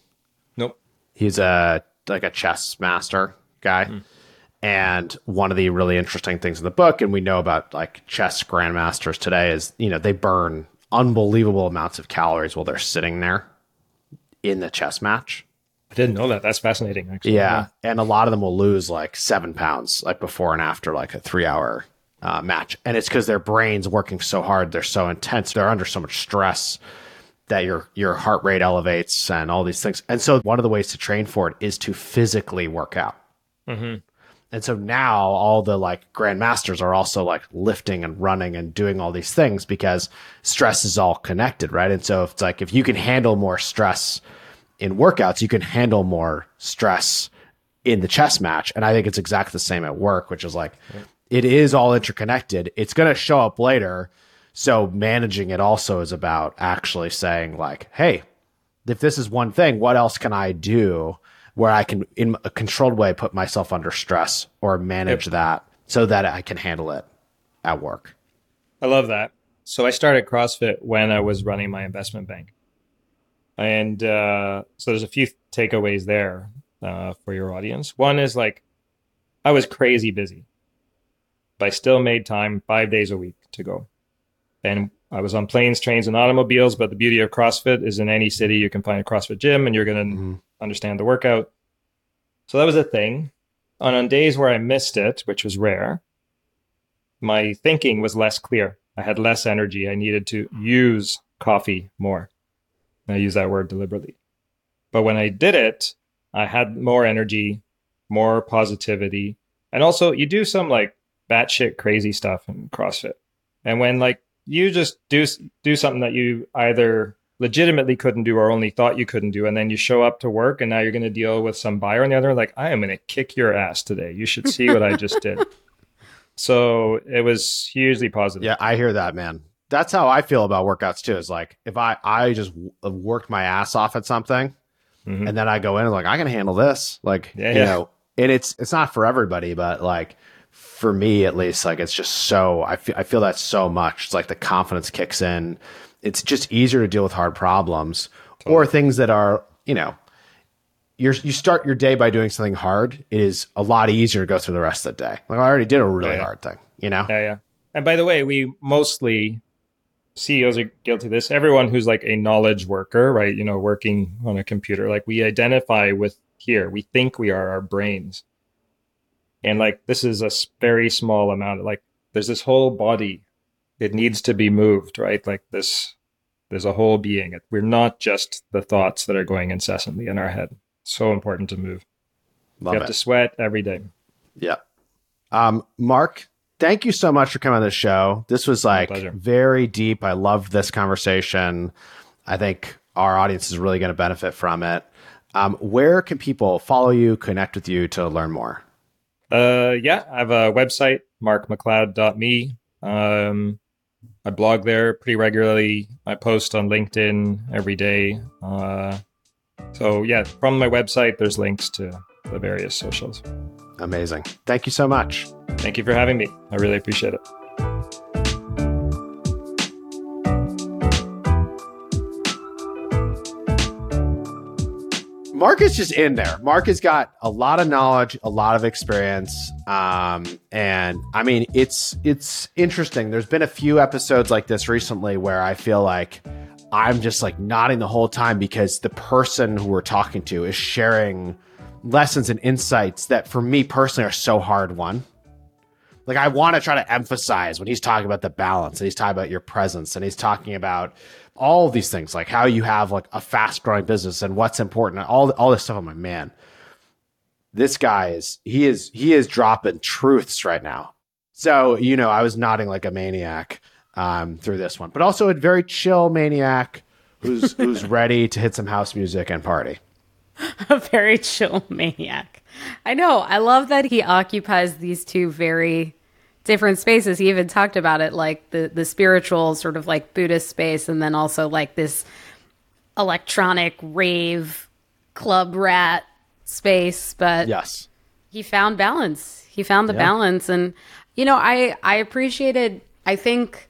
[SPEAKER 3] Nope.
[SPEAKER 1] he's a like a chess master guy hmm. and one of the really interesting things in the book and we know about like chess grandmasters today is you know they burn unbelievable amounts of calories while they're sitting there in the chess match
[SPEAKER 3] I didn't know that. That's fascinating, actually.
[SPEAKER 1] yeah and a lot of them will lose like seven pounds like before and after like a three hour uh, match. And it's because their brains working so hard. They're so intense. They're under so much stress that your your heart rate elevates and all these things. And so one of the ways to train for it is to physically work out.
[SPEAKER 3] Mhm.
[SPEAKER 1] and so now all the like grandmasters are also like lifting and running and doing all these things because stress is all connected right? And so it's like if you can handle more stress in workouts you can handle more stress in the chess match. And I think it's exactly the same at work, which is like it is all interconnected. It's going to show up later. So managing it also is about actually saying like, hey, if this is one thing, what else can I do where I can in a controlled way put myself under stress or manage that so that I can handle it at work.
[SPEAKER 3] I love that. So I started CrossFit when I was running my investment bank. And uh, so there's a few takeaways there uh, for your audience. One is like, I was crazy busy, but I still made time five days a week to go. And I was on planes, trains, and automobiles. But the beauty of CrossFit is in any city, you can find a CrossFit gym and you're going to
[SPEAKER 1] Mhm.
[SPEAKER 3] understand the workout. So that was a thing. And on days where I missed it, which was rare, my thinking was less clear. I had less energy. I needed to use coffee more. I use that word deliberately. But when I did it, I had more energy, more positivity. And also, you do some like batshit crazy stuff in CrossFit. And when like you just do do something that you either legitimately couldn't do or only thought you couldn't do, and then you show up to work and now you're going to deal with some buyer on the other, like I am going to kick your ass today. You should see what I just did. So it was hugely positive.
[SPEAKER 1] Yeah, I hear that, man. That's how I feel about workouts too. Is like if I I just w- uh, worked my ass off at something,
[SPEAKER 3] Mhm.
[SPEAKER 1] and then I go in and like I can handle this. Like
[SPEAKER 3] Yeah,
[SPEAKER 1] you
[SPEAKER 3] yeah.
[SPEAKER 1] know, and it's it's not for everybody, but like for me at least, like it's just so I feel I feel that so much. It's like the confidence kicks in. It's just easier to deal with hard problems or things that are you know. You're, you start your day by doing something hard. It is a lot easier to go through the rest of the day. Like I already did a really
[SPEAKER 3] Yeah, yeah.
[SPEAKER 1] hard thing, you know.
[SPEAKER 3] Yeah, yeah. And by the way, we mostly CEOs are guilty of this. Everyone who's like a knowledge worker, right? You know, working on a computer, like we identify with here. We think we are our brains. And like this is a very small amount. Like there's this whole body. It needs to be moved, right? Like this there's a whole being. We're not just the thoughts that are going incessantly in our head. So important to move.
[SPEAKER 1] Love
[SPEAKER 3] you
[SPEAKER 1] it.
[SPEAKER 3] have to sweat every day.
[SPEAKER 1] Yeah. Um, Mark, thank you so much for coming on the show. This was like very deep. I loved this conversation. I think our audience is really going to benefit from it. Um, where can people follow you, connect with you to learn more?
[SPEAKER 3] Uh, yeah, I have a website, markmacleod.me. Um, I blog there pretty regularly. I post on LinkedIn every day. Uh, so yeah, from my website, there's links to the various socials.
[SPEAKER 1] Amazing. Thank you so much.
[SPEAKER 3] Thank you for having me. I really appreciate it.
[SPEAKER 1] Mark is just in there. Mark has got a lot of knowledge, a lot of experience, um, and I mean, it's it's interesting. There's been a few episodes like this recently where I feel like I'm just like nodding the whole time because the person who we're talking to is sharing lessons and insights that, for me personally, are so hard won. Like I want to try to emphasize when he's talking about the balance, and he's talking about your presence, and he's talking about all these things, like how you have like a fast growing business and what's important, and all all this stuff. I'm like, man, this guy is he is he is dropping truths right now. So you know, I was nodding like a maniac um, through this one, but also a very chill maniac who's who's ready to hit some house music and party.
[SPEAKER 2] A very chill maniac. I know. I love that he occupies these two very different spaces. He even talked about it like the the spiritual sort of like Buddhist space and then also like this electronic rave club rat space, but
[SPEAKER 1] Yes.
[SPEAKER 2] he found balance. He found the
[SPEAKER 1] Yeah.
[SPEAKER 2] balance and you know, I I appreciated I think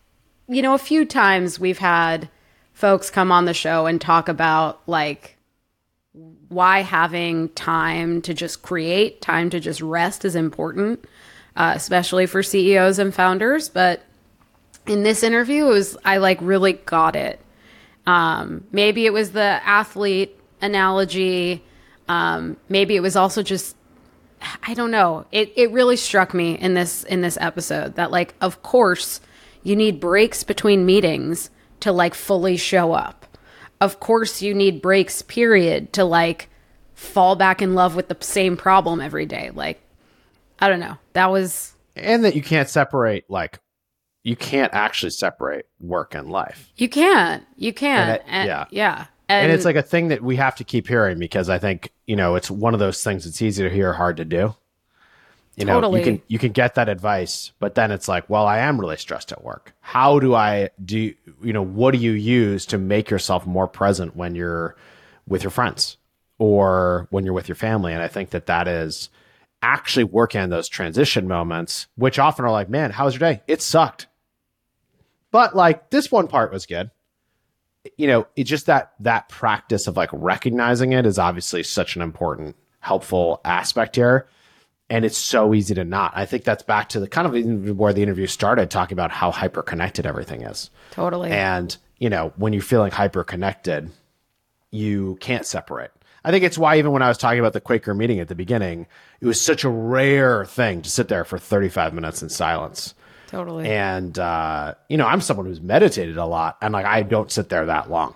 [SPEAKER 2] you know, a few times we've had folks come on the show and talk about like why having time to just create, time to just rest is important, uh, especially for CEOs and founders. But in this interview, was I like really got it. Um, maybe it was the athlete analogy. Um, maybe it was also just I don't know. It it really struck me in this in this episode that like of course you need breaks between meetings to like fully show up. Of course you need breaks period to like fall back in love with the same problem every day. Like I don't know. That was
[SPEAKER 1] and that you can't separate like you can't actually separate work and life
[SPEAKER 2] you can't. You can't.
[SPEAKER 1] And yeah.
[SPEAKER 2] Yeah.
[SPEAKER 1] and, it's like a thing that we have to keep hearing because i think you know it's one of those things it's easy to hear hard to do you know
[SPEAKER 2] Totally.
[SPEAKER 1] you can you can get that advice but then it's like well i am really stressed at work how do i do you know what do you use to make yourself more present when you're with your friends or when you're with your family and i think that that is actually working on those transition moments which often are like man how was your day? It sucked. But like this one part was good. You know it's just that that practice of like recognizing it is obviously such an important helpful aspect here and it's so easy to not. I think that's back to the kind of where the interview started talking about how hyper connected everything is.
[SPEAKER 2] Totally.
[SPEAKER 1] and you know when you're feeling hyper connected you can't separate i think it's why even when i was talking about the quaker meeting at the beginning it was such a rare thing to sit there for 35 minutes in silence
[SPEAKER 2] totally.
[SPEAKER 1] and uh, you know, I'm someone who's meditated a lot, and like I don't sit there that long,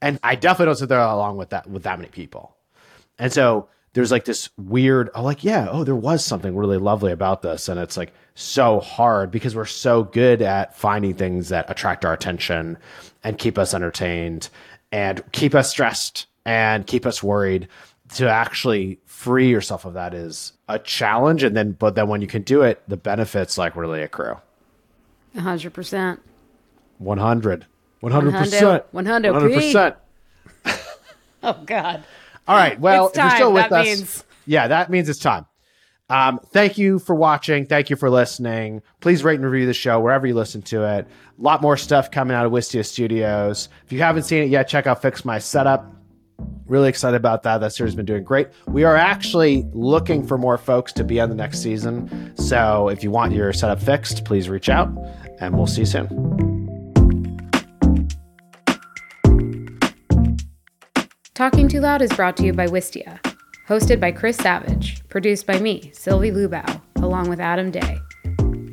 [SPEAKER 1] and I definitely don't sit there that long with that with that many people. And so there's like this weird, oh, like yeah, oh, there was something really lovely about this, and it's like so hard because we're so good at finding things that attract our attention and keep us entertained and keep us stressed and keep us worried. To actually free yourself of that is a challenge, and then but then when you can do it, the benefits like really accrue.
[SPEAKER 2] 100%.
[SPEAKER 1] 100. 100%.
[SPEAKER 2] 100.
[SPEAKER 1] 100%.
[SPEAKER 2] Oh god.
[SPEAKER 1] All right. Well, if you're still with
[SPEAKER 2] That
[SPEAKER 1] us,
[SPEAKER 2] means-
[SPEAKER 1] yeah, that means it's time. Um, thank you for watching. Thank you for listening. Please rate and review the show wherever you listen to it. A lot more stuff coming out of Wistia Studios. If you haven't seen it yet, check out Fix My Setup. Really excited about that. That series has been doing great. We are actually looking for more folks to be on the next season. So if you want your setup fixed, please reach out and we'll see you soon.
[SPEAKER 2] Talking Too Loud is brought to you by Wistia. Hosted by Chris Savage. Produced by me, Sylvie Lubau, along with Adam Day.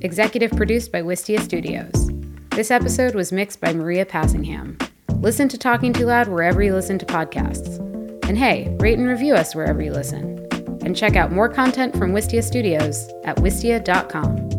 [SPEAKER 2] Executive produced by Wistia Studios. This episode was mixed by Maria Passingham. Listen to Talking Too Loud wherever you listen to podcasts. And hey, rate and review us wherever you listen. And check out more content from Wistia Studios at wistia.com.